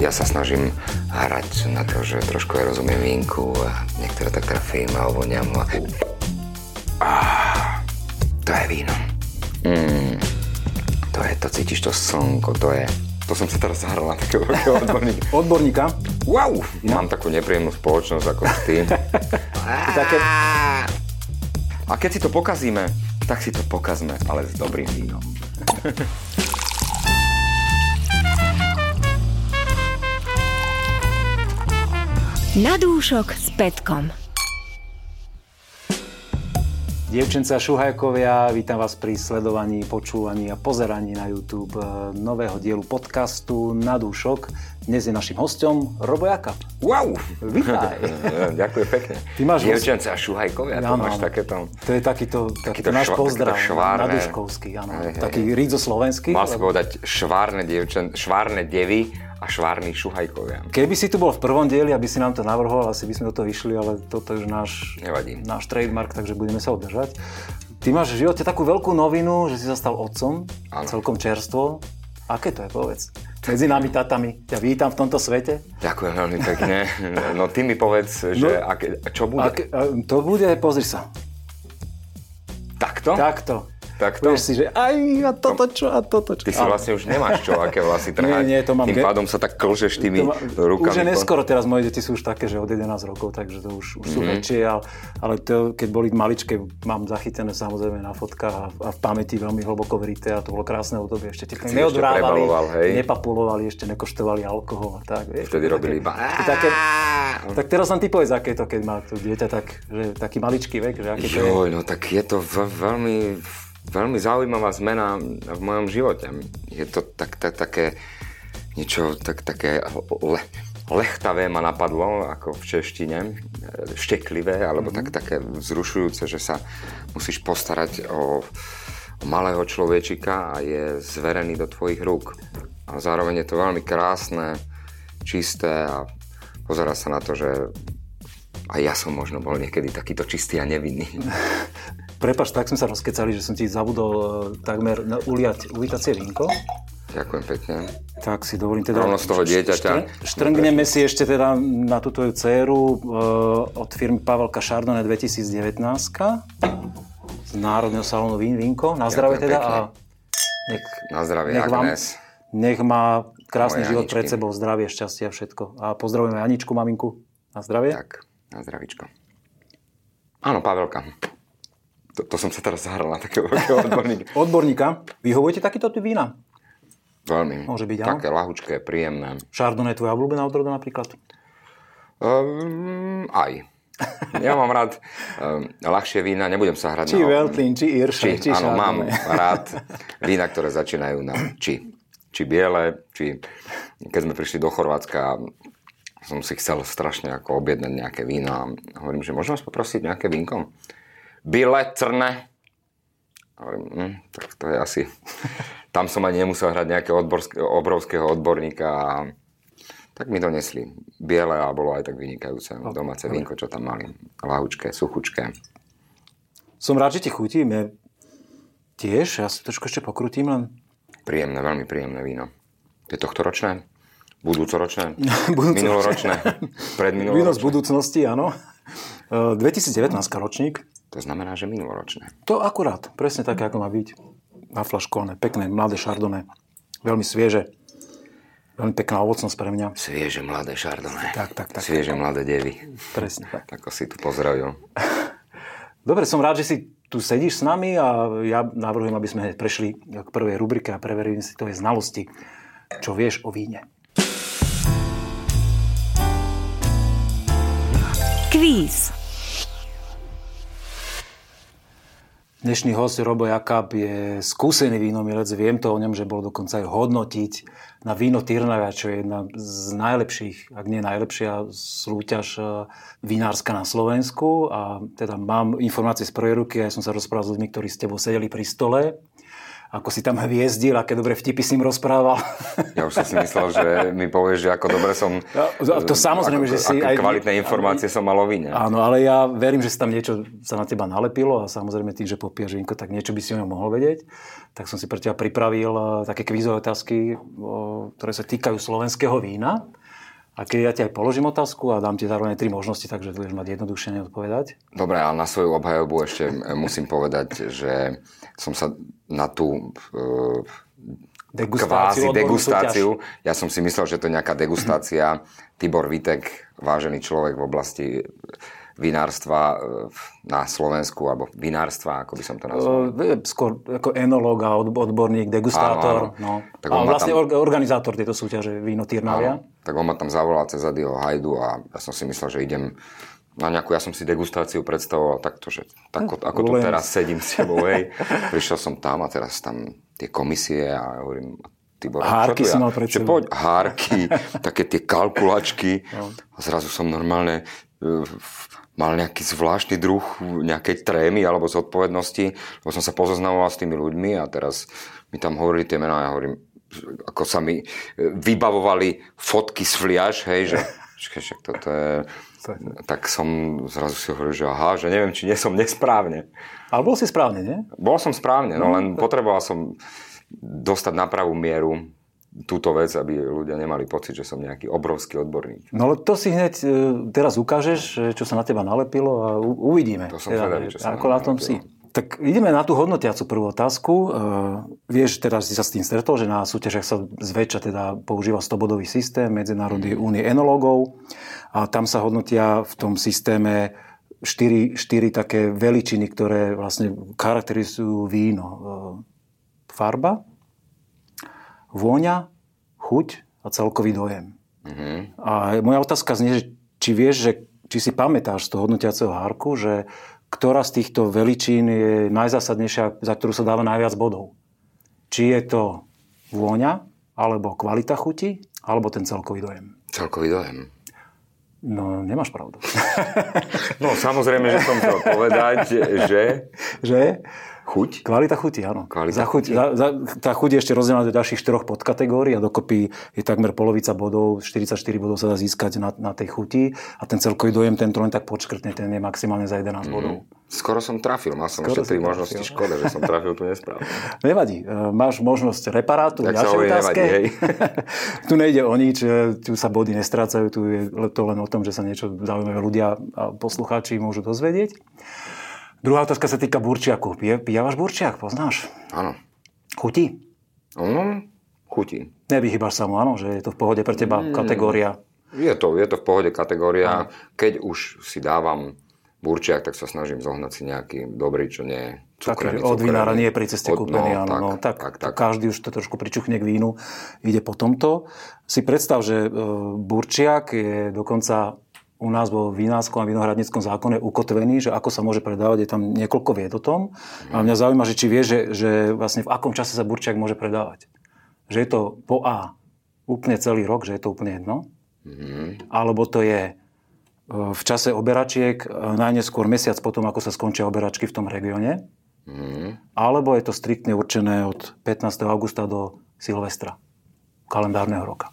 Ja sa snažím hrať na to, že trošku aj rozumiem vínku a niektoré tak trafím a ovoniam a... Ah, to je víno. Mm, to je, to cítiš to slnko, to je... To som sa teraz zahral na takého odborníka. Odborníka? Wow! Mám takú nepríjemnú spoločnosť ako ty. Také... A keď si to pokazíme, tak si to pokazme, ale s dobrým vínom. Na dúšok s Petkom. Dievčenca Šuhajkovia, vítam vás pri sledovaní, počúvaní a pozeraní na YouTube eh, nového dielu podcastu Na dúšok. Dnes je našim hostom Robo Jaka. Wow! Vítaj. Ďakujem pekne. Ty máš Dievčenca Šuhajkovia, to Áno, máš takéto... To je takýto, takýto Takýto náš šva- pozdrav švárne. na Duškovský, áno. Hej, hej, Taký rídzo slovenský. Mal si povedať švárne dievčen, švárne devy a švárni šuhajkovia. Keby si tu bol v prvom dieli, aby si nám to navrhoval, asi by sme do toho išli, ale toto je už náš, Nevadí. náš trademark, takže budeme sa udržať. Ty máš v živote takú veľkú novinu, že si sa stal otcom, Áno. celkom čerstvo. Aké to je, povedz? Medzi nami tatami. Ťa vítam v tomto svete. Ďakujem veľmi pekne. No ty mi povedz, že No. aké, čo bude? Aké, a to bude, pozri sa, Takto? takto. Takto? Povieš si, že aj a toto čo, a toto čo. Ty si vlastne už nemáš čo, aké vlasy trhať. Nie, nie, to mám Tým ge- pádom sa tak klžeš tými To ma- rukami. Už je neskoro, teraz moje deti sú už také, že od 11 rokov, takže to už, už sú Mhm. väčšie, ale, ale to, keď boli maličké, mám zachytené samozrejme na fotkách a, a v pamäti veľmi hlboko vrité a to bolo krásne obdobie. Ešte si ti ešte neodvrávali, prebaloval, hej? nepapulovali, ešte nekoštovali alkohol a tak. Vieš, Vtedy to robili iba... to Také, tak teraz nám ty povedz, aké to, keď má to dieťa tak, že taký maličký vek, že aké to je. No tak je to veľmi, veľmi zaujímavá zmena v mojom živote. Je to tak, tak, také niečo tak, také le, lechtavé ma napadlo, ako v češtine, šteklivé, alebo tak, také vzrušujúce, že sa musíš postarať o, o malého človečika a je zverený do tvojich rúk. A zároveň je to veľmi krásne, čisté a pozera sa na to, že aj ja som možno bol niekedy takýto čistý a nevinný. Prepač, tak sme sa rozkecali, že som ti zabudol e, takmer uliať uvitacie vínko. Ďakujem pekne. Tak si dovolím teda... Rovno z toho dieťaťa. Štr- Štrngneme si ešte teda na tú tvoju dceru e, od firmy Pavelka Chardonnay 2019 z Národného salónu vín, vínko. Na zdravie teda pekne. a nech, Na zdravie, nech, vám, nech má krásny Moje život Aničky. pred sebou, zdravie, šťastie a všetko. A pozdravujeme Aničku, maminku. Na zdravie. Tak, na zdravičko. Áno, Pavelka. To, to som sa teraz zahral na takého veľkého odborníka. Odborníka, vyhovujete takýto typ vína? Veľmi. Môže byť, áno. Také lahučké, príjemné. Chardonnay je tvoja obľúbená odroda napríklad? Um, aj. Ja mám rád um, ľahšie vína, nebudem sa hrať Či na... Veltlin, či Irše, či, či áno, mám rád vína, ktoré začínajú na či. Či biele, či keď sme prišli do Chorvátska, som si chcel strašne ako objednať nejaké víno a hovorím, že môžem vás poprosiť nejaké vínko? Hovorím, hm, tak to je asi... Tam som ani nemusel hrať nejakého odborské, obrovského odborníka a tak mi donesli biele a bolo aj tak vynikajúce domáce vínko, čo tam mali. Lahučké, suchučké. Som rád, že ti chutí. Mne tiež, ja si trošku ešte pokrutím len. Príjemné, veľmi príjemné víno. Je tohtoročné? Budúcoročné? Budúcoročné. Minuloročné? Víno z Predminuloročné? budúcnosti, áno. E, 2019 ročník. To znamená, že minuloročné. To akurát, presne také, ako má byť. Naflaškované, pekné, mladé šardone. Veľmi svieže. Veľmi pekná ovocnosť pre mňa. Svieže mladé šardové. Tak, tak, tak. Svieže mladé devy. Presne tak. Ako si tu pozdravil. Dobre, som rád, že si tu sedíš s nami a ja navrhujem, aby sme prešli k prvej rubrike a preverili si tvoje znalosti. Čo vieš o víne? Kvíz. Dnešný host Robo Jakab je skúsený vínomilec. Viem to o ňom, že bol dokonca aj hodnotiť na víno Tyrnavia, čo je jedna z najlepších, ak nie najlepšia súťaž eh, vinárska na Slovensku. A teda mám informácie z prvej ruky, aj som sa rozprával s ľuďmi, ktorí s tebou sedeli pri stole. Ako si tam hviezdil, aké dobre vtipy si im rozprával. Ja už som si myslel, že mi povieš, že ako dobre som... No, to samozrejme, ako, že si... Aké aj, kvalitné informácie aj, som mal o víne. Áno, ale ja verím, že si tam niečo sa na teba nalepilo a samozrejme tým, že popiješ vínko, tak niečo by si o ňom mohol vedieť. Tak som si pre teba pripravil eh, také kvízové otázky, ktoré sa týkajú slovenského vína. A keď ja ti aj položím otázku a dám ti zároveň tri možnosti, takže budeš mať jednoduchšie neodpovedať. Dobre, ale na svoju obhajobu ešte musím povedať, že som sa na tú uh, degustáciu, kvázi degustáciu, ja som si myslel, že to je nejaká degustácia. Tibor Vitek, vážený človek v oblasti vinárstva e, na Slovensku, alebo vinárstva, ako by som to nazval? Uh, skôr ako enológ a odborník, degustátor. Áno, áno. No. Tak a vlastne tam... organizátor tejto súťaže Víno Tyrnavia. Tak on ma tam zavolal cez Adio Hajdu a ja som si myslel, že idem na nejakú, ja som si degustáciu predstavoval takto, že tak, ako tu teraz sedím s tebou, hej. Prišiel som tam a teraz tam tie komisie a hovorím, Tibor, hárky si ja? mal pred sebou. Poď, hárky, také tie kalkulačky. No. A zrazu som normálne uh, mal nejaký zvláštny druh nejakej trémy alebo zodpovednosti, lebo som sa pozoznamoval s tými ľuďmi a teraz mi tam hovorili tie mená a ja hovorím, ako sa mi e, vybavovali fotky z fliaž, hej, že však toto je... Tak som zrazu si hovoril, že aha, že neviem, či nie som nesprávne. Ale bol si správne, nie? Bol som správne, no, no len potreboval som dostať na pravú mieru túto vec, aby ľudia nemali pocit, že som nejaký obrovský odborník. No ale to si hneď e, teraz ukážeš, čo sa na teba nalepilo a uvidíme. To som teda, čo sa Ako na tom si. Tak ideme na tú hodnotiacu prvú otázku. Uh, vieš, teraz si sa s tým stretol, že na súťažiach sa zväčša teda používa 100-bodový systém Medzinárodnej mm. únie enologov a tam sa hodnotia v tom systéme štyri, štyri také veličiny, ktoré vlastne charakterizujú víno. Uh, farba, vôňa, chuť a celkový dojem. Mm-hmm. A moja otázka znie, či vieš, že či si pamätáš z toho hodnotiaceho hárku, že ktorá z týchto veličín je najzásadnejšia, za ktorú sa dáva najviac bodov. Či je to vôňa, alebo kvalita chuti, alebo ten celkový dojem. Celkový dojem. No, nemáš pravdu. no, samozrejme, že som chcel povedať, že... Že? Chuť? Kvalita chuti, áno. Kvalita za chuť, chuti. Za, za, tá chuť je ešte rozdelená do ďalších štyroch podkategórií a dokopy je takmer polovica bodov, 44 bodov sa dá získať na, na tej chuti a ten celkový dojem, ten len tak počkrtne, ten je maximálne za 11 mm. bodov. Skoro som trafil, mal som Skoro ešte tri možnosti, škoda, že som trafil tu nesprávne. Nevadí, e, máš možnosť reparátu v ďalšej otázke. Nevadí, hej. tu nejde o nič, e, tu sa body nestrácajú, tu je to len o tom, že sa niečo zaujímavé ľudia a poslucháči môžu dozvedieť. Druhá otázka sa týka burčiaku. Pijavaš burčiak, poznáš? Áno. Chutí? No, chutí. Nevyhýbaš sa mu, áno, že je to v pohode pre teba mm. kategória? Je to, je to v pohode kategória. Áno. Keď už si dávam burčiak, tak sa snažím zohnať si nejaký dobrý, čo nie je cukrený. od vinára nie je pri ceste kúpený, no, áno. Tak, no, tak, tak, tak. Každý už to trošku pričuchne k vínu, ide po tomto. Si predstav, že e, burčiak je dokonca u nás vo vinárskom a vinohradníckom zákone ukotvený, že ako sa môže predávať, je tam niekoľko vied o tom. A mňa zaujíma, že či vie, že, že vlastne v akom čase sa burčiak môže predávať. Že je to po A úplne celý rok, že je to úplne jedno. Mm-hmm. Alebo to je e, v čase oberačiek e, najneskôr mesiac potom, ako sa skončia oberačky v tom regióne. Mm-hmm. Alebo je to striktne určené od 15. augusta do Silvestra kalendárneho roka.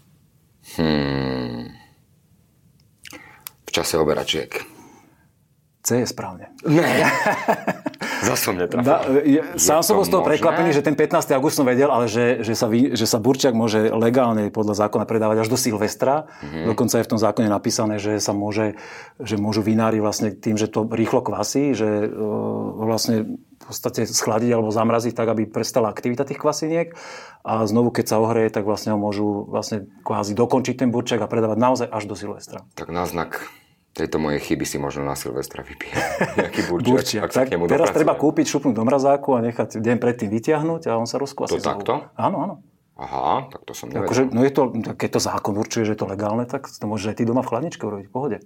Hmm čase oberačiek. C je správne. Ne. Zas som netrafil. Da, ja, sám som bol z toho prekvapený, že ten 15. august som vedel, ale že, že, sa, že sa burčiak môže legálne podľa zákona predávať až do Silvestra. Mm-hmm. Dokonca je v tom zákone napísané, že sa môže, že môžu vinári vlastne tým, že to rýchlo kvasí, že uh, vlastne v podstate schladiť alebo zamraziť tak, aby prestala aktivita tých kvasiniek a znovu, keď sa ohreje, tak vlastne ho môžu vlastne kvázi dokončiť ten burčiak a predávať naozaj až do Silvestra. Tak náznak tejto mojej chyby si možno na Silvestra vypije nejaký burčiak. burčiak. Ak tak teraz treba kúpiť, šupnúť do mrazáku a nechať deň predtým vytiahnuť a on sa rozkvasí. To takto? Áno, áno. Aha, tak to som nevedel. Akože, no je to, keď to zákon určuje, že je to legálne, tak to môžeš aj ty doma v chladničke urobiť, v pohode.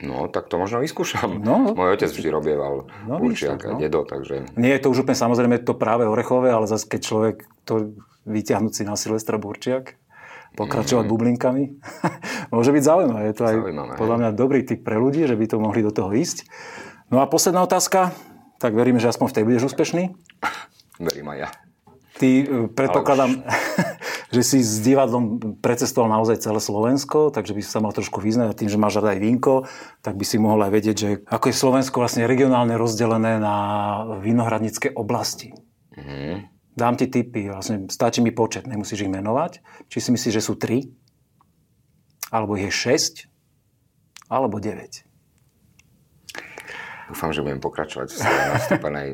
No, tak to možno vyskúšam. No, Môj otec vždy robieval no, burčiak no. a dedo, takže... Nie je to už úplne samozrejme to práve orechové, ale zase keď človek to vyťahnuť si na Silvestra burčiak, pokračovať mm. bublinkami. Môže byť zaujímavé. Je to aj zaujímavé. podľa mňa dobrý typ pre ľudí, že by to mohli do toho ísť. No a posledná otázka. Tak veríme, že aspoň v tej budeš úspešný. Verím aj ja. Ty e, predpokladám, že si s divadlom precestoval naozaj celé Slovensko, takže by si sa mal trošku vyznať a tým, že máš rád aj vínko, tak by si mohol aj vedieť, že ako je Slovensko vlastne regionálne rozdelené na vinohradnícke oblasti. Mm. Dám ti tipy, vlastne stačí mi počet, nemusíš ich menovať. Či si myslíš, že sú tri, alebo ich je šesť, alebo 9. Dúfam, že budem pokračovať v svojej nastúpenej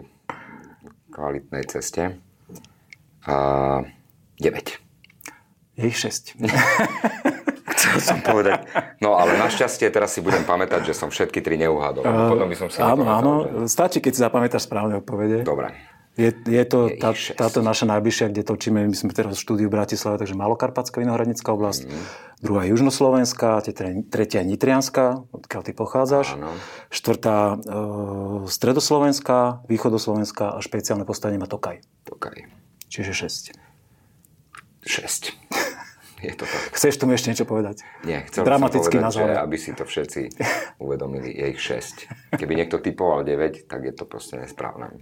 kvalitnej ceste. Uh, 9. Je ich 6. Chcel som povedať. No ale našťastie teraz si budem pamätať, že som všetky tri neuhádol. Uh, Potom by som si Áno, áno. Že... Stačí, keď si zapamätáš správne odpovede. Dobre. Je, je to tá, táto naša najbližšia, kde točíme, my sme teraz v štúdiu v Bratislave, takže Malokarpatská vinohradnická oblasť, mm. druhá Južnoslovenská, tretia Nitrianská, odkiaľ ty pochádzaš, Áno. štvrtá e, Stredoslovenská, Východoslovenská a špeciálne postavenie má Tokaj. Tokaj. Čiže 6. 6. Je to tak. Chceš tomu ešte niečo povedať? Nie, chcel Dramaticky som povedať, že aby si to všetci uvedomili, je ich 6. Keby niekto typoval 9, tak je to proste nesprávne.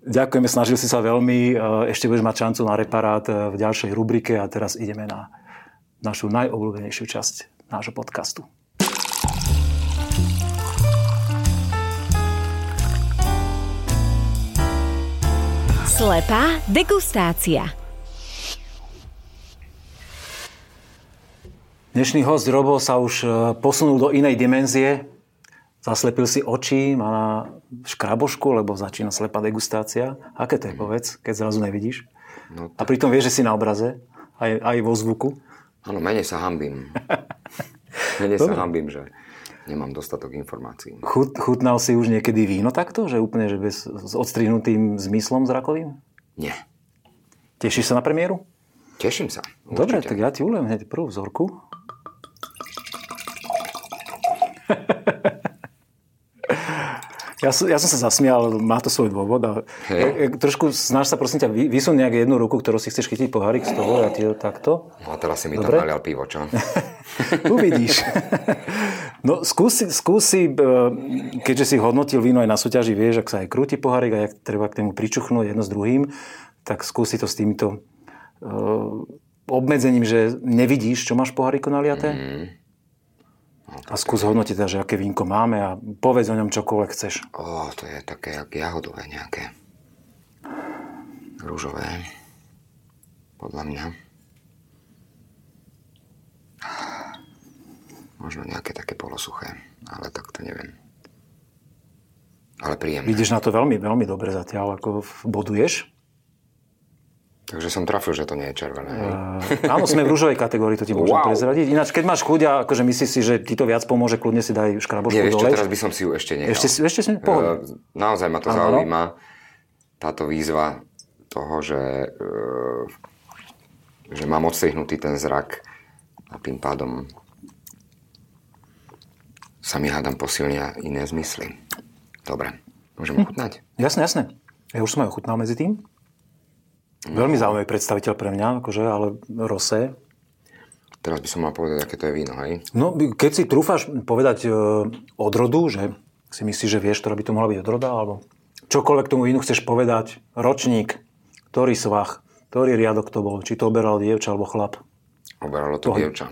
Ďakujeme, snažil si sa veľmi. Ešte budeš mať šancu na reparát v ďalšej rubrike a teraz ideme na našu najobľúbenejšiu časť nášho podcastu. Slepá degustácia. Dnešný host Robo sa už posunul do inej dimenzie Zaslepil si oči, má na škrabošku, lebo začína slepá degustácia. Aké to je, povedz, keď zrazu nevidíš? No, tak... A pritom vieš, že si na obraze, aj, aj vo zvuku. Áno, menej sa hambím. menej sa hambím, že nemám dostatok informácií. Chut, chutnal si už niekedy víno takto? Že úplne že bez, s odstrihnutým zmyslom zrakovým? Nie. Tešíš sa na premiéru? Teším sa. Určite. Dobre, tak ja ti ulejem hneď prvú vzorku. Ja, ja som sa zasmial, má to svoj dôvod. A hey. trošku snaž sa prosím ťa, vysun nejak jednu ruku, ktorú si chceš chytiť pohárik z toho a ti takto. No a teraz si mi Dobre? tam nalial pivo, čo? Uvidíš. no skúsi, skúsi, e, keďže si hodnotil víno aj na súťaži, vieš, ak sa aj krúti pohárik a jak treba k tému pričuchnúť jedno s druhým, tak skúsi to s týmto uh, obmedzením, že nevidíš, čo máš poháriku naliaté. Mm. A skús hodnotiť teda, že aké vínko máme a povedz o ňom čokoľvek chceš. Ó, to je také jak jahodové nejaké. Rúžové. Podľa mňa. Možno nejaké také polosuché, ale tak to neviem. Ale príjemné. Vidíš na to veľmi, veľmi dobre zatiaľ, ako boduješ. Takže som trafil, že to nie je červené. Uh, áno, sme v rúžovej kategórii, to ti môžem wow. prezradiť. Ináč, keď máš chuť a akože myslíš si, že ti to viac pomôže, kľudne si daj škrabošku Nie, čo, teraz by som si ju ešte nechal. Ešte, ešte si, uh, Naozaj ma to ano, zaujíma, táto výzva toho, že, uh, že mám odstrihnutý ten zrak a tým pádom sa mi hádam posilnia iné zmysly. Dobre, môžeme hm. chutnať? Jasné, jasné. Ja už som aj ochutnal medzi tým. Veľmi zaujímavý predstaviteľ pre mňa, akože, ale Rosé. Teraz by som mal povedať, aké to je víno, hej? No, keď si trúfaš povedať e, odrodu, že si myslíš, že vieš, ktorá by to mohla byť odroda, alebo čokoľvek tomu vínu chceš povedať, ročník, ktorý svach, ktorý riadok to bol, či to oberal dievča alebo chlap. Oberalo to dievča.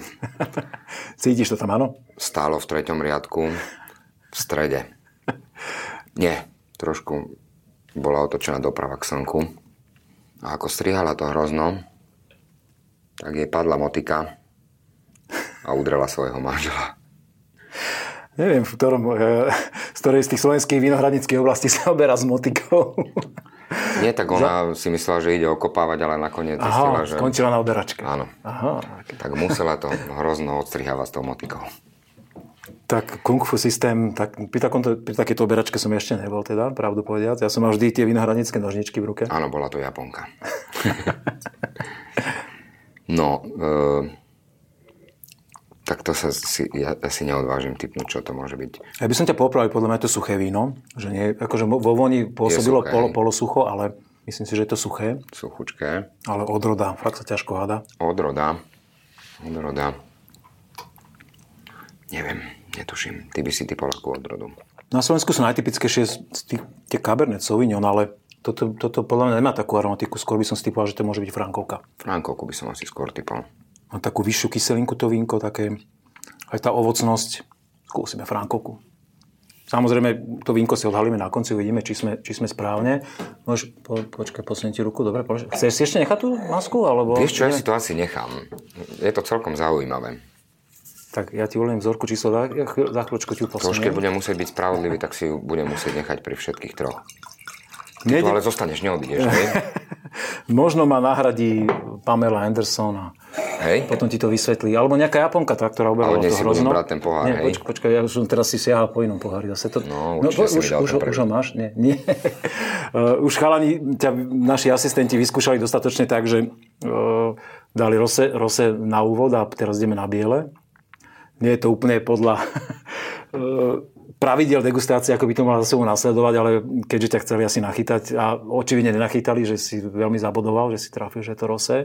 Cítiš to tam, áno? Stálo v treťom riadku, v strede. Nie, trošku bola otočená doprava k slnku a ako strihala to hrozno, tak jej padla motika a udrela svojho manžela. Neviem, v ktorom, e, z ktorej z tých slovenských vinohradnických oblastí sa oberá s motikou. Nie, tak ona Za... si myslela, že ide okopávať, ale nakoniec Aha, zistila, že... skončila na oberačke. Áno. Aha, okay. Tak musela to hrozno odstrihávať s tou motikou. Tak kung fu systém, tak pri, takomto, pri takéto oberačke som ešte nebol teda, pravdu povediac. Ja som mal vždy tie vinohradnické nožničky v ruke. Áno, bola to Japonka. no, e, tak to sa si, ja, ja si neodvážim typnúť, čo to môže byť. Ja by som ťa popravil, podľa mňa je to suché víno. Že nie, akože vo voni pôsobilo polo, polosucho, ale myslím si, že je to suché. Suchučké. Ale odroda, fakt sa ťažko hada. Odroda. Odroda. Neviem. Netuším. Ty by si typol ako odrodu. Na Slovensku sú najtypickejšie tie Cabernet Sauvignon, ale toto, toto podľa mňa nemá takú aromatiku, skôr by som si typoval, že to môže byť frankovka. Frankovku by som asi skôr typol. Má takú vyššiu kyselinku to vínko, také, aj tá ovocnosť. Skúsime frankovku. Samozrejme, to vínko si odhalíme na konci, uvidíme, či sme, či sme správne. Môžeš, po, počkaj, posuniem ti ruku, dobre, polož. Chceš si ešte nechať tú masku? Alebo... Vieš čo, ja si to asi nechám. Je to celkom zaujímavé. Tak ja ti ulejem vzorku číslo 2, ja chvíľ- za chvíľočku ti ju posuniem. budem musieť byť spravodlivý, tak si ju budem musieť nechať pri všetkých troch. Ty Nejde- tu ale zostaneš, neodídeš, hej? Možno ma nahradí Pamela Anderson a Hej? potom ti to vysvetlí. Alebo nejaká Japonka, tá, ktorá Ale dnes to hrozno. brať ten pohár, Nie, hej? počkaj, počkaj, ja už som teraz si siahal po inom pohári. Zase to... No, mi už, už, ho- už ho máš? Nie. nie. Uh, už chalani, ťa, naši asistenti vyskúšali dostatočne tak, že uh, dali rose, rose na úvod a teraz ideme na biele. Nie je to úplne podľa uh, pravidel degustácie, ako by to malo za sebou nasledovať, ale keďže ťa chceli asi nachytať a očividne nenachytali, že si veľmi zabodoval, že si trafil, že je to rose.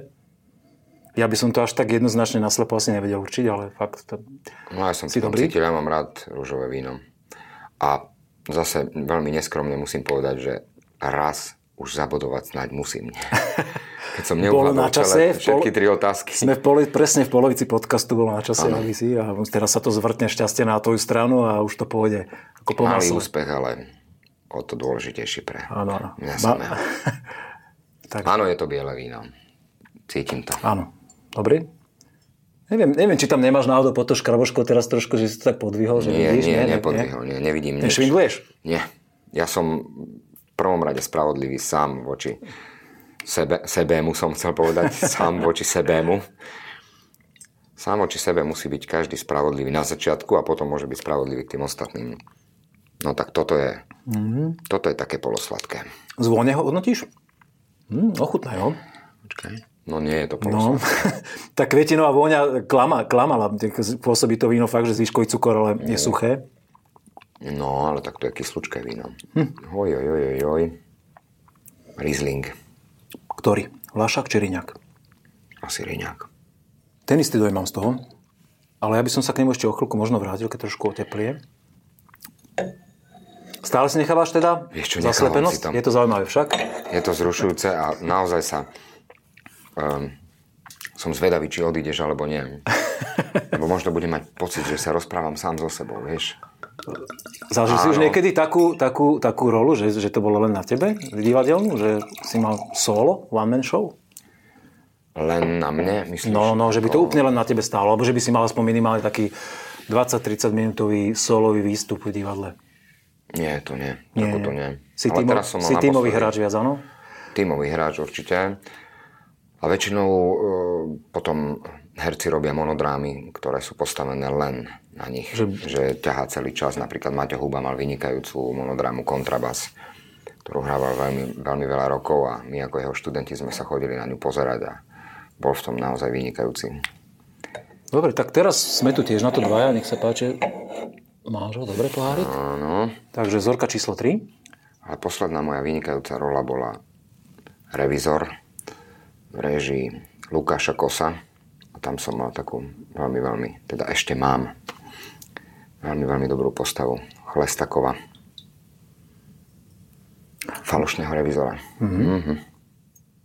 Ja by som to až tak jednoznačne naslepo asi nevedel určiť, ale fakt to... No ja som si dobrý? cítil, ja mám rád rúžové víno. A zase veľmi neskromne musím povedať, že raz už zabodovať snáď musím. Keď som Bolo na čase, všetky tri otázky. Sme v poli, presne v polovici podcastu bolo na čase, aby si, a teraz sa to zvrtne šťastie na tvoju stranu a už to pôjde ako po Malý úspech, ale o to dôležitejšie pre Áno, áno. mňa samého. tak, Áno, je to biele víno. Cítim to. áno. Dobrý? Neviem, neviem, či tam nemáš náhodou pod to škraboško teraz trošku, že si to tak podvihol, že Nie, vidíš? nie, nepodvihol, nie, nevidím nič. Nešvindluješ? Nie. Ja som v prvom rade spravodlivý sám voči sebe, sebému, som chcel povedať, sám voči sebému. Sám voči sebe musí byť každý spravodlivý na začiatku a potom môže byť spravodlivý k tým ostatným. No tak toto je, mm-hmm. toto je také polosladké. Z vône ho hodnotíš? Hm, ochutná, jo. Počkaj. No nie je to No, polosladké. tá kvetinová vôňa klama, klamala. Pôsobí to víno fakt, že zvyškový cukor, ale je suché. No, ale tak to je kyslučké víno. Hm. Oj, oj, oj, oj, oj. Riesling. Ktorý? Vlašak či Riňak? Asi riňák. Ten istý dojem mám z toho. Ale ja by som sa k nemu ešte o chvíľku možno vrátil, keď trošku oteplie. Stále si nechávaš teda Vieš čo, zaslepenosť? tam. Je to zaujímavé však. Je to zrušujúce a naozaj sa... Um, som zvedavý, či odídeš alebo nie. Lebo možno budem mať pocit, že sa rozprávam sám so sebou, vieš. Zažil si už niekedy takú, takú, takú rolu, že, že to bolo len na tebe, divadelnú? Že si mal solo, one man show? Len na mne, myslíš? No, no, že by to úplne len na tebe stálo, alebo že by si mal aspoň minimálne taký 20-30 minútový solový výstup v divadle. Nie, to nie. Nie. Nie. to nie. Si, Ale tímo, som si tímový hráč viac, áno? Tímový hráč určite. A väčšinou e, potom herci robia monodrámy, ktoré sú postavené len na nich. Že- Že, ťahá celý čas. Napríklad Maťo Huba mal vynikajúcu monodrámu Kontrabas, ktorú hrával veľmi, veľmi veľa rokov a my ako jeho študenti sme sa chodili na ňu pozerať a bol v tom naozaj vynikajúci. Dobre, tak teraz sme tu tiež na to dvaja, nech sa páči. Máš ho, dobre pohárik? Áno. Takže vzorka číslo 3. Ale posledná moja vynikajúca rola bola revizor v režii Lukáša Kosa. A tam som mal takú veľmi, veľmi, teda ešte mám veľmi, veľmi dobrú postavu Chlestakova. Falošného revizora.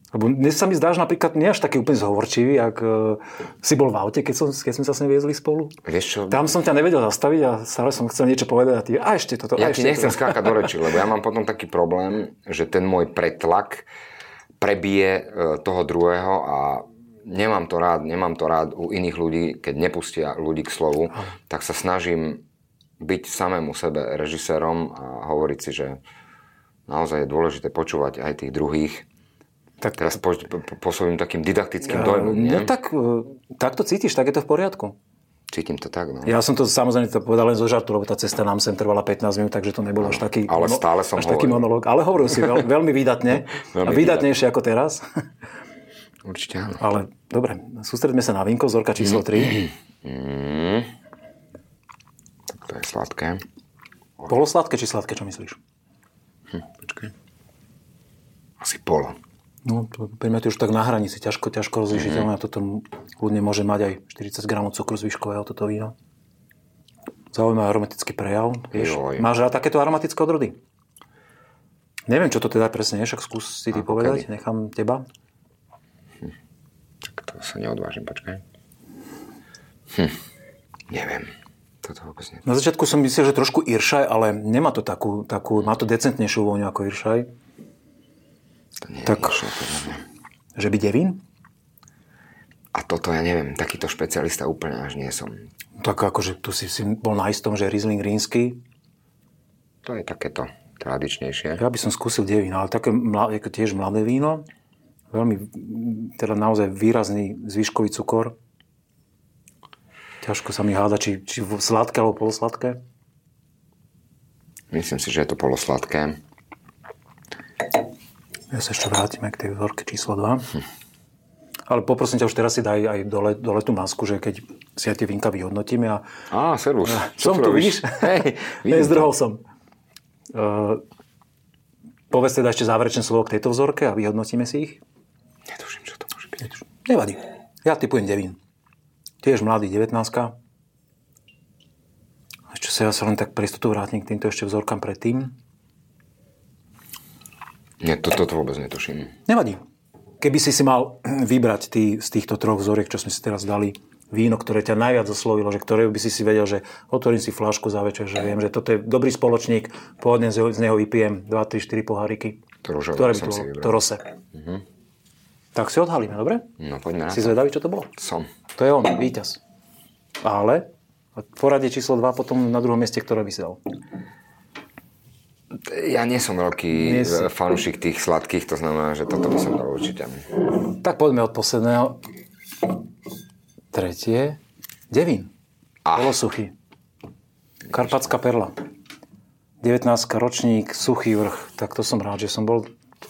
Lebo dnes sa mi zdáš napríklad nie až taký úplne zhovorčivý, ak uh, si bol v aute, keď, som, keď sme sa s ním viezli spolu. Vieš čo, Tam som ťa nevedel zastaviť a stále som chcel niečo povedať a ty, a ešte toto, a ja ti ešte nechcem toto. skákať do reči, lebo ja mám potom taký problém, že ten môj pretlak prebije e, toho druhého a nemám to rád, nemám to rád u iných ľudí, keď nepustia ľudí k slovu, tak sa snažím byť samému sebe režisérom a hovoriť si, že naozaj je dôležité počúvať aj tých druhých. Tak, Teraz po, po, po svojím takým didaktickým dojmom, no tak, uh, tak to cítiš, tak je to v poriadku. Cítim to tak, no. Ja som to samozrejme to povedal len zo žartu, lebo tá cesta nám sem trvala 15 minút, takže to nebolo až taký, Ale stále som až taký monológ. Ale hovoril si veľ, veľmi výdatne. Veľmi a výdatnejšie ako teraz. Určite áno. Ale dobre, sústredíme sa na vínko, vzorka číslo 3. Mm. Je sladké. Polosladké či sladké, čo myslíš? Hm, počkaj. Asi pol. No, to, mňa už tak na hranici, ťažko, ťažko rozlišiteľné. Mm-hmm. Toto ľudne môže mať aj 40 gramov cukru zvyškového, toto víno. Zaujímavý aromatický prejav. Vieš, Joj. máš rád takéto aromatické odrody? Neviem, čo to teda presne je, však skús si ty Ako povedať, keby. nechám teba. Tak to sa neodvážim, počkaj. Hm. Neviem. Toto vôbec nie. Na začiatku som myslel, že trošku Iršaj, ale nemá to takú, takú má to decentnejšiu vôňu ako Iršaj. To nie Tak- je niečo, podľa mňa. Že by Devín? A toto ja neviem, takýto špecialista úplne až nie som. Tak akože tu si, si bol na istom, že Riesling rínsky. To je takéto tradičnejšie. Ja by som skúsil Devín, ale také mla, ako tiež mladé víno. Veľmi, teda naozaj výrazný zvyškový cukor. Ťažko sa mi háda, či, či sladké alebo polosladké. Myslím si, že je to polosladké. Ja sa ešte vrátime k tej vzorke číslo 2. Ale poprosím ťa, už teraz si daj aj dole, dole tú masku, že keď si aj tie vinka vyhodnotíme a Á, servus. Čo som tu, robíš? vidíš? Hej, Nezdrhol som. Uh, povedz teda ešte záverečné slovo k tejto vzorke a vyhodnotíme si ich. Netuším, čo to môže byť. Nevadí. Ja typujem Devín. Tiež mladý 19 Ešte sa ja sa len tak pre istotu vrátim k týmto ešte vzorkám predtým. Nie, toto to vôbec netuším. Nevadí. Keby si si mal vybrať ty z týchto troch vzoriek, čo sme si teraz dali, víno, ktoré ťa najviac oslovilo, že ktoré by si si vedel, že otvorím si flašku za večer, že viem, že toto je dobrý spoločník, pôvodne z neho vypijem 2, 3, 4 poháriky. To Ktoré by som to si vybral. To rose. Tak si odhalíme, dobre? No poďme na Si zvedavý, čo to bolo? Som. To je on, víťaz. Ale v poradie číslo 2 potom na druhom mieste, ktoré by si dal. Ja nie som veľký Nie si. e, fanúšik tých sladkých, to znamená, že toto by som dal určite. Tak poďme od posledného. Tretie. Devín. Ah. Polosuchý. Karpatská perla. 19 ročník, suchý vrch. Tak to som rád, že som bol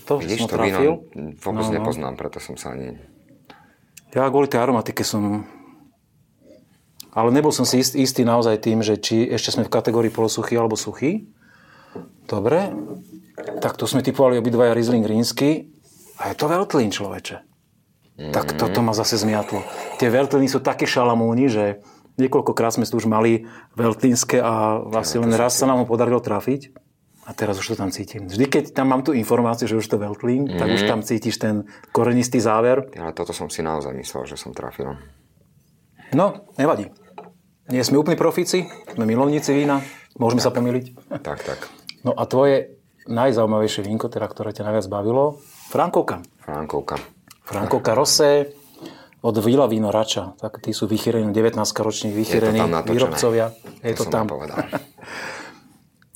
to, Vidíš, som to víno trafil. vôbec No, no. nepoznám, preto som sa ani... Ja kvôli tej aromatike som... Ale nebol som si istý, istý naozaj tým, že či ešte sme v kategórii polosuchý alebo suchý. Dobre. Tak to sme typovali obidvaja Riesling rínsky. A je to Veltlín, človeče. Tak toto ma zase zmiatlo. Tie Veltlíny sú také šalamúni, že niekoľkokrát sme tu už mali Veltlínske a asi len raz sa nám ho podarilo trafiť. A teraz už to tam cítim. Vždy, keď tam mám tú informáciu, že už to Veltlín, tak už tam cítiš ten korenistý záver. Ale toto som si naozaj myslel, že som trafil. No, nevadí. Nie sme úplní profíci, sme milovníci vína, môžeme sa pomýliť. Tak, tak. No a tvoje najzaujímavejšie vínko, teda, ktoré ťa najviac bavilo, Frankovka. Frankovka. Frankovka Rosé od Vila Víno Rača. Tak tí sú vychýrení, 19 ročných vychýrení tam natočené. výrobcovia. Je To to som tam.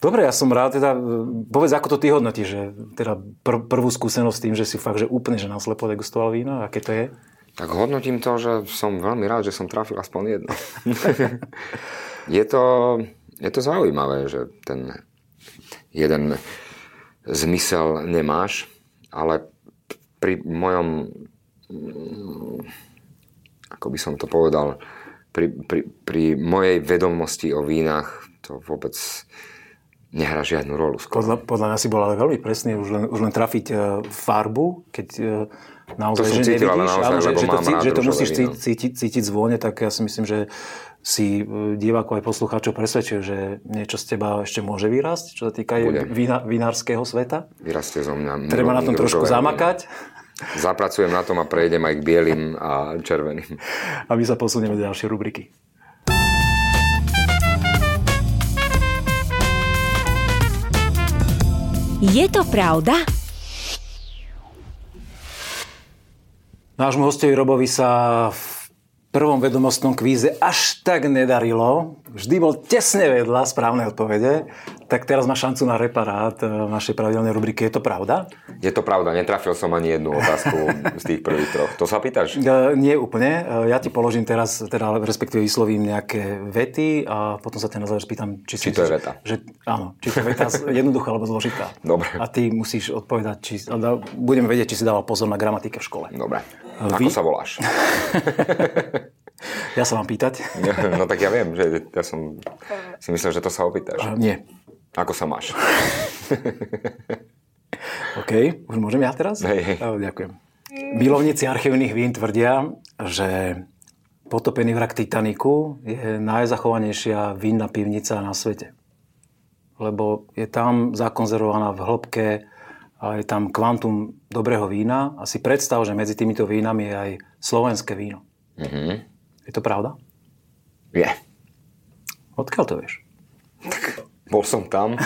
Dobre, ja som rád, teda, povedz, ako to ty hodnotíš, že teda pr- prvú skúsenosť s tým, že si fakt, že úplne, že naslepo degustoval víno, aké to je? Tak hodnotím to, že som veľmi rád, že som trafil aspoň jedno. je, to, je to zaujímavé, že ten jeden zmysel nemáš, ale pri mojom, ako by som to povedal, pri, pri, pri mojej vedomosti o vínach to vôbec nehrá žiadnu rolu. Skoro. Podľa, podľa mňa si bol ale veľmi presný, už len, už len trafiť e, farbu, keď e, naozaj, To že cítil, ale nevidíš, naozaj, áno, že, že, to, cí- že to musíš víno. cítiť, cítiť, zvône, tak ja si myslím, že si e, divákov aj poslucháčov presvedčil, že niečo z teba ešte môže vyrásť, čo sa týka vína, vinárskeho sveta. Vyrastie zo mňa Treba na tom trošku zamakať Zapracujem na tom a prejdem aj k bielým a červeným. a my sa posunieme do ďalšej rubriky. Je to pravda? Nášmu hostovi Robovi sa v prvom vedomostnom kvíze až tak nedarilo. Vždy bol tesne vedľa správnej odpovede. Tak teraz má šancu na reparát e, v našej pravidelnej rubrike. Je to pravda? Je to pravda, netrafil som ani jednu otázku z tých prvých troch. To sa pýtaš? E, nie úplne. E, Ja ti položím teraz, teda respektíve vyslovím nejaké vety a potom sa ťa na záver spýtam, či, Či to je veta. Že, áno, či to je veta jednoduchá alebo zložitá. Dobre. A ty musíš odpovedať, či, budeme vedieť, či si dával pozor na gramatike v škole. Dobre. Vy- Ako sa voláš? Ja sa mám pýtať? No tak ja viem, že ja som si myslel, že to sa opýtaš. Nie. Ako sa máš? OK, už môžem ja teraz? Hej, hej. E, Ďakujem. Milovníci archívnych vín tvrdia, že potopený vrak Titaniku je najzachovanejšia vínna pivnica na svete. Lebo je tam zakonzervovaná v hĺbke a je tam kvantum dobrého vína a si predstav, že medzi týmito vínami je aj slovenské víno. Mhm. Je to pravda? Je. Odkiaľ to vieš? Bol som tam,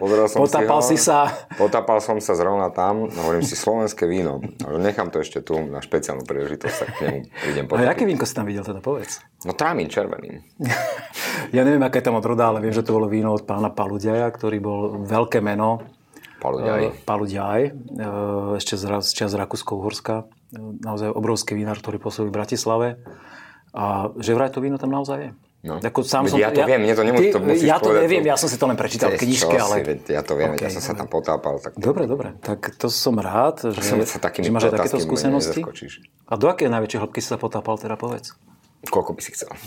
pozeral som Potapal si, ho, si sa. Potapal som sa zrovna tam, hovorím si slovenské víno. Nechám to ešte tu na špeciálnu príležitosť, tak k nemu prídem A aké potapiť. vínko si tam videl, teda povedz. No trámin červeným. Ja neviem, aké tam odroda, ale viem, že to bolo víno od pána Paludiaja, ktorý bol veľké meno. Paluďaj. Eh, Paludiaj, eh, ešte z, z čas Rakúsko-Uhorska. Eh, Naozaj obrovský vinár, ktorý pôsobil v Bratislave. A že vraj to víno tam naozaj je. No. Ako sám Veď som, ja to viem, mne to nemusí- to musíš Ja to neviem, to- ja som si to len prečítal v knižke, ale... veď ja to viem, OK, ja som sa tam potápal. Tak Dobre, dobre. Tak to som rád, že, som sa že máš aj takéto skúsenosti. A do aké najväčšej hĺbky si sa potápal, teda povedz? koľko by si chcel.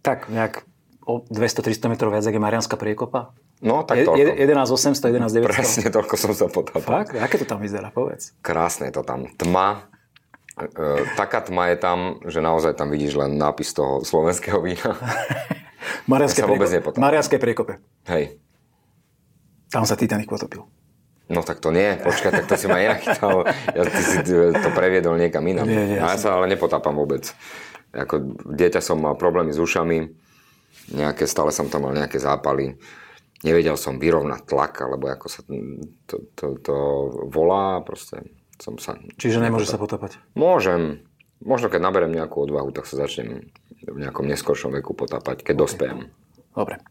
Tak nejak o 200-300 metrov viac, ako je Marianská priekopa? No, tak toľko. je- 11 800, 11 900? Presne toľko som sa potápal. Fakt? Aké to tam vyzerá, povedz. Krásne je to tam. Tma. E, taká tma je tam, že naozaj tam vidíš len nápis toho slovenského vína. Marianské Ja nepotápam. Marianské priekope. Hej. Tam sa Titanic potopil. No tak to nie, počkaj, tak to si ma chytal. Ja, ty si to previedol niekam inam. Nie, nie, A ja sa ale nepotápam vôbec. Ako dieťa som mal problémy s ušami, nejaké, stále som tam mal nejaké zápaly. Nevedel som vyrovnať tlak, alebo ako sa to, to, to volá, proste som sa... Čiže nemôže sa potápať. Môžem. Možno keď naberem nejakú odvahu, tak sa začnem v nejakom neskoršom veku potápať, keď dospejem. Dobre.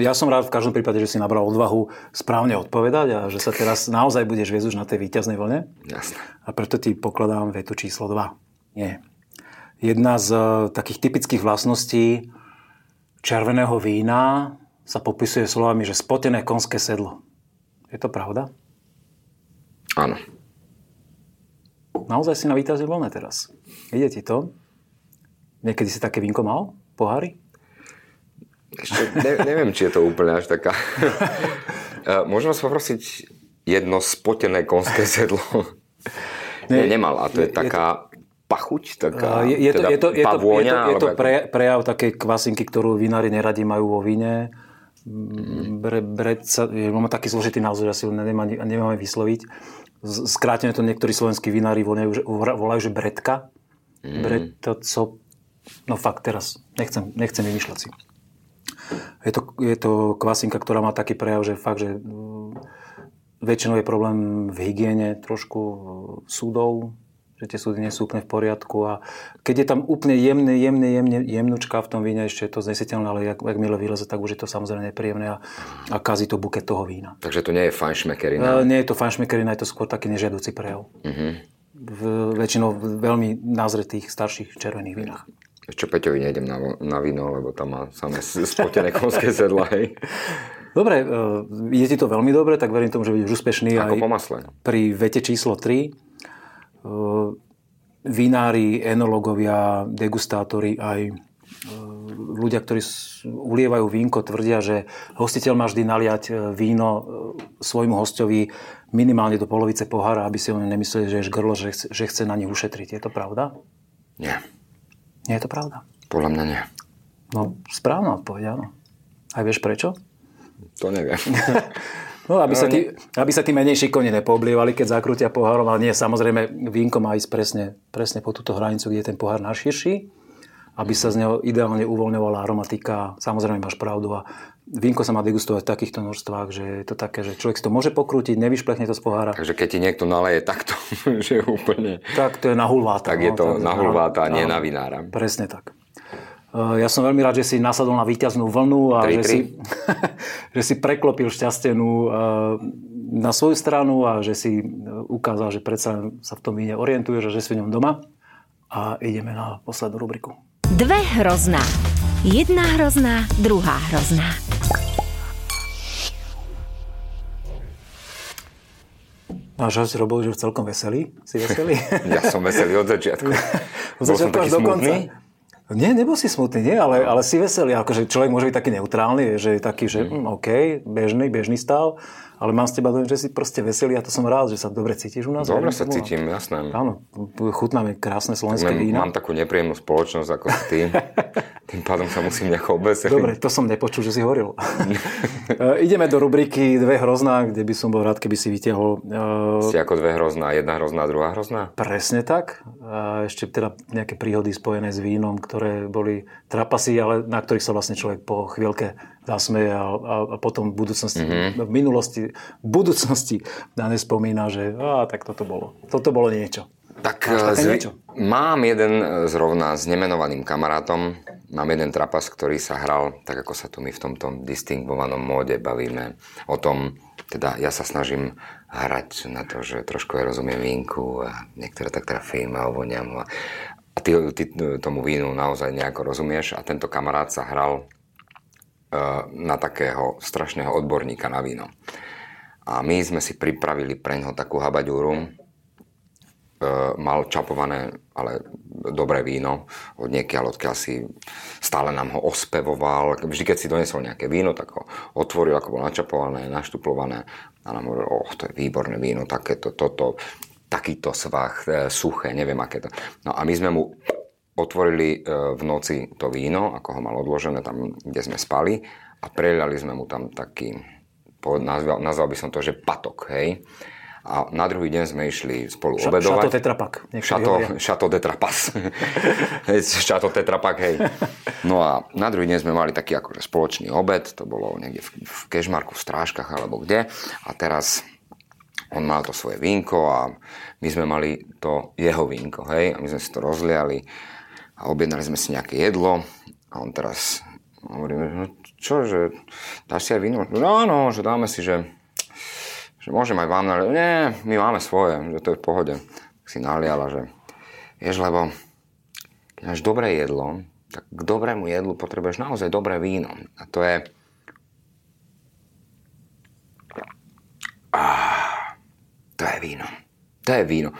Ja som rád v každom prípade, že si nabral odvahu správne odpovedať a že sa teraz naozaj budeš viesť už na tej víťaznej vlne. Jasné. A preto ti pokladám vetu číslo 2. Nie. Jedna z eh, takých typických vlastností červeného vína sa popisuje slovami, že spotené konské sedlo. Je to pravda? Áno. Naozaj si na víťaznej vlne teraz. Ide ti to? Niekedy si také vínko mal? Pohári? Ešte ne, neviem, či je to úplne až taká... Eh, Môžem vás poprosiť jedno spotené konské sedlo? Nie, nemal. A to je taká pachuť, taká je, je, to, teda je, to, je, to, je, to, pavôňa, je to alebo ako- pre, prejav takej kvasinky, ktorú vinári neradi majú vo víne. Bre, breca, je, mám taký zložitý názor, ja si ho neviem ani vysloviť. Skrátene to niektorí slovenskí vinári volajú, volajú že bretka. Mm. Breta, co... No fakt, teraz nechcem, nechcem vymýšľať si. Je to, je to kvasinka, ktorá má taký prejav, že fakt, že mm, väčšinou je problém v hygiene trošku e, súdov, že tie súdy nie sú úplne v poriadku a keď je tam úplne jemné, jemné, jemne, jemnúčka v tom víne, ešte je to znesiteľné, ale jak, jak mile vyleze, tak už je to samozrejme nepríjemné a, a kazí to buket toho vína. Takže to nie je fajnšmekerina. E, nie je to fajnšmekerina, je to skôr taký nežiaducí prejav. V, väčšinou v veľmi názretých starších červených vínach. Ešte Peťovi nejdem na, na víno, lebo tam má samé spotené konské sedla. Hej. Dobre, e, je ti to veľmi dobre, tak verím tomu, že budeš úspešný Ako aj po masle. pri vete číslo 3. E, Vinári, enologovia, degustátori, aj e, ľudia, ktorí ulievajú vínko, tvrdia, že hostiteľ má vždy naliať e, víno svojmu hostovi minimálne do polovice pohára, aby si oni nemysleli, že je žgrlo, že chce, že chce na nich ušetriť. Je to pravda? Nie, Nie je to pravda. podľa mňa nie. No, správna odpoveď, áno. A vieš prečo? To neviem. No, aby, No, sa tí, aby sa tí menejší koni nepoblievali, keď zakrútia pohárom, ale nie, samozrejme, vínko má ísť presne, presne po túto hranicu, kde je ten pohár najširší, aby sa z neho ideálne uvoľňovala aromatika. Samozrejme, máš pravdu a vínko sa má degustovať v takýchto množstvách, že je to také, že človek si to môže pokrútiť, nevyšplechne to z pohára. Takže keď ti niekto naleje takto, že úplne... Tak to je na hulváta. Tak je to na hulváta a nie na vinára. Presne tak. E, Ja som veľmi rád, že si nasadol na víťaznú vlnu a Tri, že tri. si, že si preklopil šťastenú e, na svoju stranu a že si e, ukázal, že predsa sa v tom víne orientuješ a že si v ňom doma. A ideme na poslednú rubriku. Dve hrozná. Jedna hrozná, druhá hrozná. Náš host Robo už celkom veselý. Si veselý? Ja som veselý od začiatku. Od začiatku až do konca. Nie, nebol si smutný, nie, ale, ale si veselý. Akože človek môže byť taký neutrálny, že je taký, že mm, OK, bežný, bežný stav, ale mám z teba dojem, že si proste veselý a to som rád, že sa dobre cítiš u nás. Dobre sa tomu. cítim, jasné. Áno, chutnáme krásne slovenské Mám, vína. mám takú nepríjemnú spoločnosť ako si ty. tým pádom sa musím nejako obeseliť. Dobre, to som nepočul, že si hovoril. E, ideme do rubriky Dve hrozná, kde by som bol rád, keby si vytiahol... Ste ako dve hrozná, jedna hrozná, druhá hrozná? Presne tak. A ešte teda nejaké príhody spojené s vínom, ktoré boli trapasy, ale na ktorých sa vlastne človek po chvíľke zasmeje a, a, a potom v budúcnosti, mm-hmm. v minulosti, v budúcnosti na nespomína, že á, tak toto bolo. Toto bolo niečo. Tak zvi- mám jeden zrovna s nemenovaným kamarátom, mám jeden trapas, ktorý sa hral, tak ako sa tu my v tomto distingovanom móde bavíme o tom, teda ja sa snažím hrať na to, že trošku ja rozumiem vínku a niektoré tak trafím a ovoniam a, a ty, ty tomu vínu naozaj nejako rozumieš a tento kamarát sa hral na takého strašného odborníka na víno. A my sme si pripravili pre neho takú habaďúru, E, mal čapované, ale dobré víno od niekiaľ, odkiaľ si stále nám ho ospevoval. Vždy, keď si donesol nejaké víno, tak ho otvoril, ako bolo načapované, naštuplované a nám hovoril, oh, to je výborné víno, takéto, toto, takýto svah, e, suché, neviem aké to. No a my sme mu otvorili e, v noci to víno, ako ho mal odložené tam, kde sme spali a preliali sme mu tam taký, nazval, nazval by som to, že patok, hej a na druhý deň sme išli spolu Ša, obedovať. Šato Tetrapak. Šato, šato Tetrapas. šato Tetrapak, hej. No a na druhý deň sme mali taký akože spoločný obed, to bolo niekde v, v Kešmarku, v Strážkach alebo kde. A teraz on mal to svoje vínko a my sme mali to jeho vínko, hej. A my sme si to rozliali a objednali sme si nejaké jedlo a on teraz hovoríme, no čo, že dáš si aj víno? No áno, že dáme si, že že môžem aj vám naliať. Nie, my máme svoje, že to je v pohode. Tak si naliala, že vieš, lebo keď máš dobré jedlo, tak k dobrému jedlu potrebuješ naozaj dobré víno. A to je... Ah, to je víno. To je víno.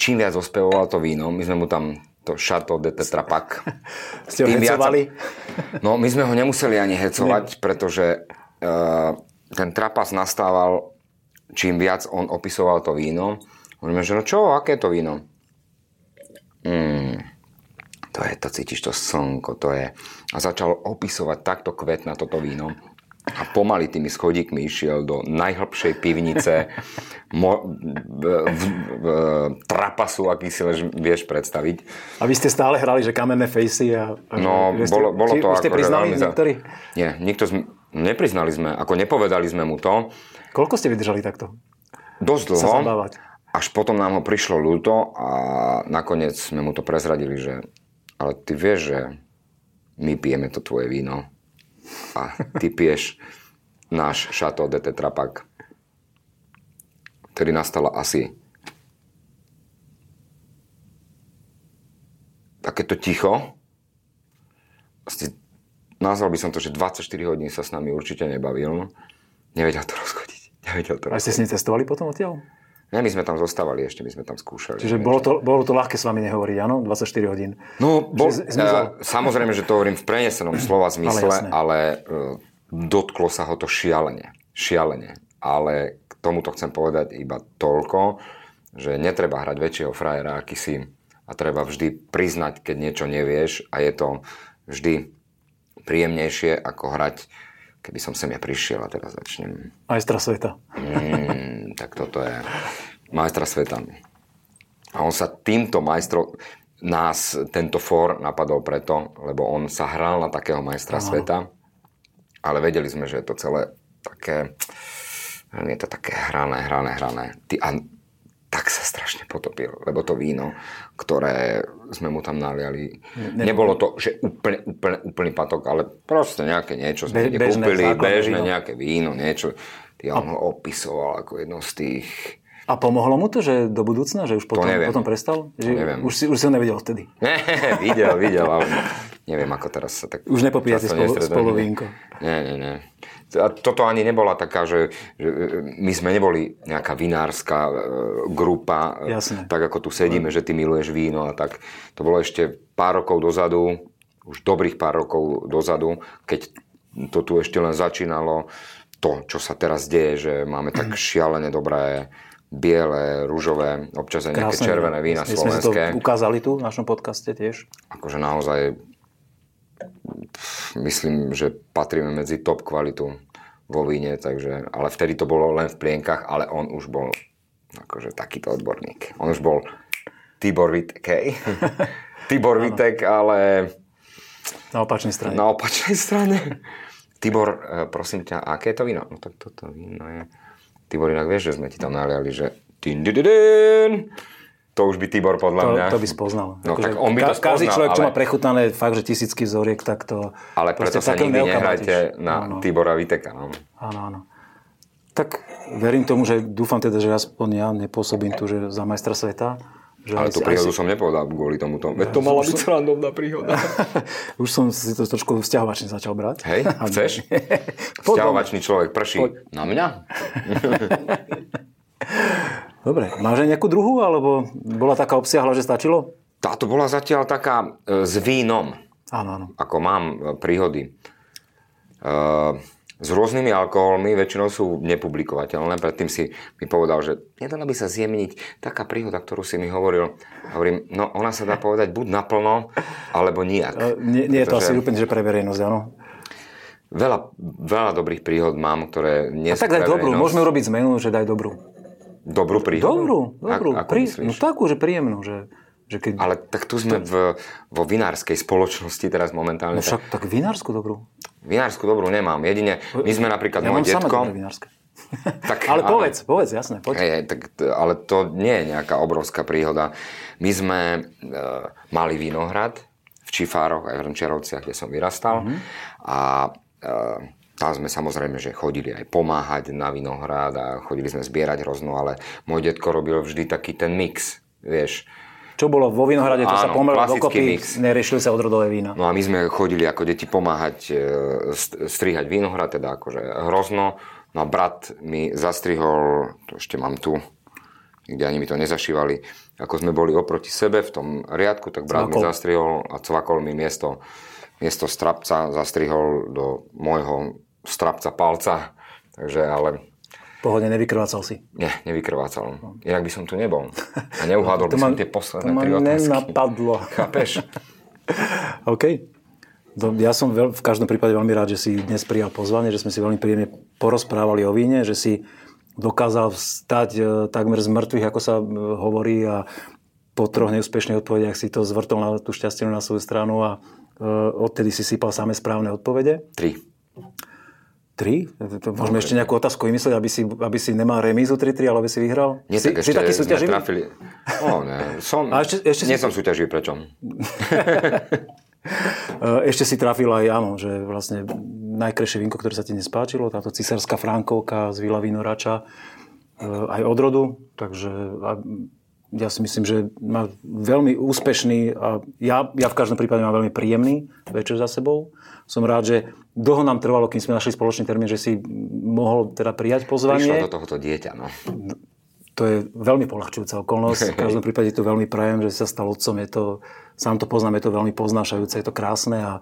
Čím viac ospevoval to víno, my sme mu tam to Chateau de Tetra Pak. Ste ho hecovali? No, my sme ho nemuseli ani hecovať, pretože uh, ten trapas nastával čím viac on opisoval to víno, hovoríme, že no čo, aké to víno? Mm, to je, to cítiš to slnko, to je. A začal opisovať takto kvet na toto víno. A pomaly tými schodíkmi išiel do najhlbšej pivnice mo, v, v, v, trapasu, aký si lež, vieš predstaviť. A vy ste stále hrali, že kamenné fejsy a... No, ste, bolo, bolo to ste ako... priznali niektorí? Nie, nikto sme, nepriznali sme, ako nepovedali sme mu to. Koľko ste vydržali takto? Dosť dlho. Až potom nám ho prišlo ľúto a nakoniec sme mu to prezradili, že ale ty vieš, že my pijeme to tvoje víno a ty piješ náš Chateau de Tetrapak. Vtedy nastala asi takéto ticho. Nazval by som to, že 24 hodín sa s nami určite nebavil. Nevedel to rozchodiť. Nevedel to. A ste s ním cestovali potom odtiaľ? Ne, my sme tam zostávali ešte, my sme tam skúšali. Čiže bolo to, bolo to ľahké s vami nehovoriť, áno? 24 hodín. No, bol, uh, samozrejme, že to hovorím v prenesenom slova zmysle, ale, ale uh, dotklo sa ho to šialene. Šialene. Ale k tomuto chcem povedať iba toľko, že netreba hrať väčšieho frajera, aký si a treba vždy priznať, keď niečo nevieš a je to vždy príjemnejšie, ako hrať keby som sem ja prišiel a teraz začnem... Majstra sveta. Mm, tak toto je majstra sveta. A on sa týmto majstrom, nás tento for napadol preto, lebo on sa hral na takého majstra Aha. sveta, ale vedeli sme, že je to celé také, je to také hrané, hrané, hrané. Ty, a tak sa strašne potopil, lebo to víno, ktoré sme mu tam naliali, ne, nebolo to, že úplne, úplne, úplný patok, ale proste nejaké niečo sme Be, kúpili, bežné víno. nejaké víno, niečo. Ty on ho opisoval ako jedno z tých... A pomohlo mu to, že do budúcna, že už potom, potom prestal? Že neviem. Už si, už si ho nevidel vtedy? Nie, videl, videl, ale neviem, ako teraz sa tak... Už nepopíjate spolu, spolu vínko? Nie, nie, nie a toto ani nebola taká, že, že my sme neboli nejaká vinárska e, grupa, e, Jasne. tak ako tu sedíme, že ty miluješ víno a tak. To bolo ešte pár rokov dozadu, už dobrých pár rokov dozadu, keď to tu ešte len začínalo, to, čo sa teraz deje, že máme tak šialené dobré biele, rúžové, občas aj nejaké červené vína slovenské. Sme to ukázali tu v našom podcaste tiež. Akože naozaj myslím, že patríme medzi top kvalitu vo víne, takže, ale vtedy to bolo len v plienkach, ale on už bol akože takýto odborník. On už bol Tibor Vitek, hej. Tibor Vitek, ale... Na opačnej strane. Na opačnej strane. Tibor, eh, prosím ťa, aké je to víno? No tak toto víno je... Tibor, inak vieš, že sme ti tam naliali, že... To už by Tibor podľa to, mňa... to by spoznal. No, Akože tak on by to spoznal, Každý človek, čo ale- má prechutané fakt, že tisícky vzoriek, tak to... Ale preto sa nikdy nehrajte na Áno. Tibora Viteka. No. Áno, áno. Tak verím tomu, že dúfam teda, že aspoň ja nepôsobím tu, že za majstra sveta. Že Ale tú príhodu si- som nepovedal kvôli tomuto. Veď to mala byť srandovná príhoda. Už som si to trošku vzťahovačne začal brať. Hej, chceš? Vzťahovačný človek prší Poď. na mňa? Dobre, máš aj nejakú druhú, alebo bola taká obsiahla, že stačilo? Táto bola zatiaľ taká e, s vínom, Áno, áno. ako mám e, príhody. E, s rôznymi alkoholmi väčšinou sú nepublikovateľné. Predtým si mi povedal, že nedala by sa zjemniť taká príhoda, ktorú si mi hovoril. Hovorím, no ona sa dá povedať buď naplno, alebo nijak. E, Nie, nie je to asi úplne, že pre verejnosť, áno. Veľa, veľa dobrých príhod mám, ktoré nie A tak daj dobrú, môžeme urobiť zmenu, že daj dobrú. Dobrú príhodu? Dobrú, dobrú. Ak, ako Prí- myslíš? no takú, že príjemnú, že, že keď... Ale tak tu sme v, vo vinárskej spoločnosti teraz momentálne. No tak však tak vinársku dobrú. Vinársku dobrú nemám. Jedine, my sme napríklad, Ja samé detko... Tak, Ale povedz, povedz, jasné, poď. Hej, tak, ale to nie je nejaká obrovská príhoda. My sme e, mali vínohrad v Čifároch aj v Hrnčiarovciach, kde som vyrastal. Mhm. A e, tam sme samozrejme, že chodili aj pomáhať na vinohrad a chodili sme zbierať hrozno, ale môj detko robil vždy taký ten mix, vieš. Čo bolo vo Vinohrade, to sa Áno, pomelo klasický dokopy, mix. neriešili sa odrodové vína. No a my sme chodili ako deti pomáhať e, st- strihať vínohrad, teda akože hrozno. No a brat mi zastrihol, to ešte mám tu, kde ani mi to nezašívali, ako sme boli oproti sebe v tom riadku, tak brat mi Cvakol. zastrihol a cvakol mi miesto, miesto strapca, zastrihol do môjho strapca palca. Takže ale Pohodne, nevykrvácal si. nie, nevykrvácal. Inak by som tu nebol. A neuhádol by som tie posledné tri otázky. nenapadlo. Chápeš? OK. Ja som veľ, v každom prípade veľmi rád, že si dnes prijal pozvanie, že sme si veľmi príjemne porozprávali o víne, že si dokázal vstať e, takmer z mŕtvych, ako sa e, hovorí a po troch neúspešných odpovediach si to zvrtol na tú šťastie na svoju stranu a e, odtedy si sypal samé správne odpovede. Tri. Tri? To- to Môžeme ešte nejakú otázku vymyslieť, aby si, aby si nemal remízu 3-3, ale aby si vyhral? Nie, si, tak si ešte taký sme súťaživý? trafili. O, ne. Som, A ešte- ešte nie si- som súťaživý, prečo? Ešte si trafil aj, áno, že vlastne najkrajšie vínko, ktoré sa ti nespáčilo, táto cisárska Frankovka z Vila Vinorača, e, aj od rodu, takže ja si myslím, že má veľmi úspešný a ja, ja v každom prípade mám veľmi príjemný večer za sebou. Som rád, že dlho nám trvalo, kým sme našli spoločný termín, že si mohol teda prijať pozvanie. Prišlo do tohoto dieťa, no. To je veľmi polahčujúca okolnosť. V každom prípade to veľmi prajem, že si sa stal otcom. Je to, sám to poznám, je to veľmi poznášajúce, je to krásne. A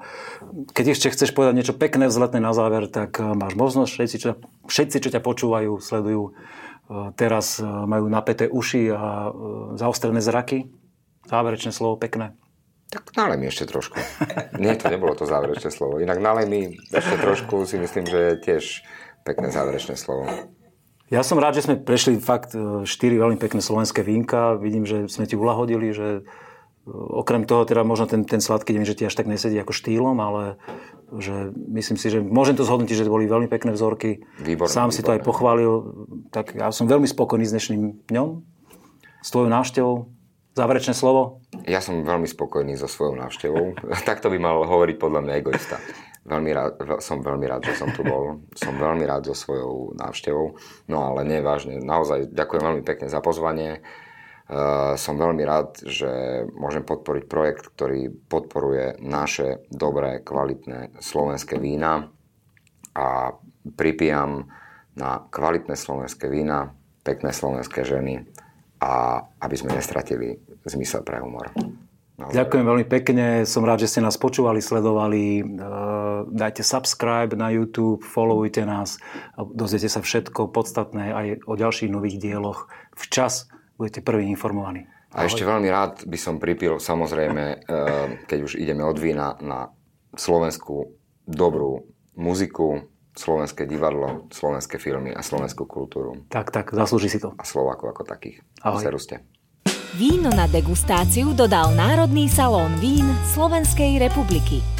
keď ešte chceš povedať niečo pekné, vzletné na záver, tak eh, máš možnosť. Všetci, čo, všetci, čo ťa počúvajú, sledujú, eh, teraz eh, majú napäté uši a zaostrené zraky. Záverečné slovo pekné. Tak nalej mi ešte trošku. Nie, to nebolo to záverečné slovo. Inak nalej mi ešte trošku, si myslím, že je tiež pekné záverečné slovo. Ja som rád, že sme prešli fakt e, štyri veľmi pekné slovenské vínka. Vidím, že sme ti ulahodili, že e, okrem toho, teda možno ten, ten sladký, neviem, že ti až tak nesedí ako štýlom, ale že myslím si, že môžem to zhodnotiť, že to boli veľmi pekné vzorky. Výborné, Sám si to aj výborné. pochválil. Tak ja som veľmi spokojný s dnešným dňom, s tvojou návštevou. Záverečné slovo. Ja som veľmi spokojný so svojou návštevou. Takto by mal hovoriť podľa mňa egoista. Veľmi rád, som veľmi rád, že som tu bol. Som veľmi rád so svojou návštevou. No ale nie, vážne. Naozaj ďakujem veľmi pekne za pozvanie. Uh, som veľmi rád, že môžem podporiť projekt, ktorý podporuje naše dobré, kvalitné slovenské vína a pripijam na kvalitné slovenské vína, pekné slovenské ženy a aby sme nestratili zmysel pre humor. Naozaj. Ďakujem veľmi pekne, som rád, že ste nás počúvali, sledovali. E, Dajte subscribe na YouTube, followujte nás, dozviete sa všetko podstatné aj o ďalších nových dieloch. Včas budete prvý informovaní. A ešte veľmi rád by som pripil, samozrejme, eh, keď už ideme od vína na Slovensku dobrú muziku, slovenské divadlo, slovenské filmy a slovenskú kultúru. Tak, tak, zaslúži si to. A Slovákov ako takých. Ahoj. Seruste. Víno na degustáciu dodal Národný salón vín Slovenskej republiky.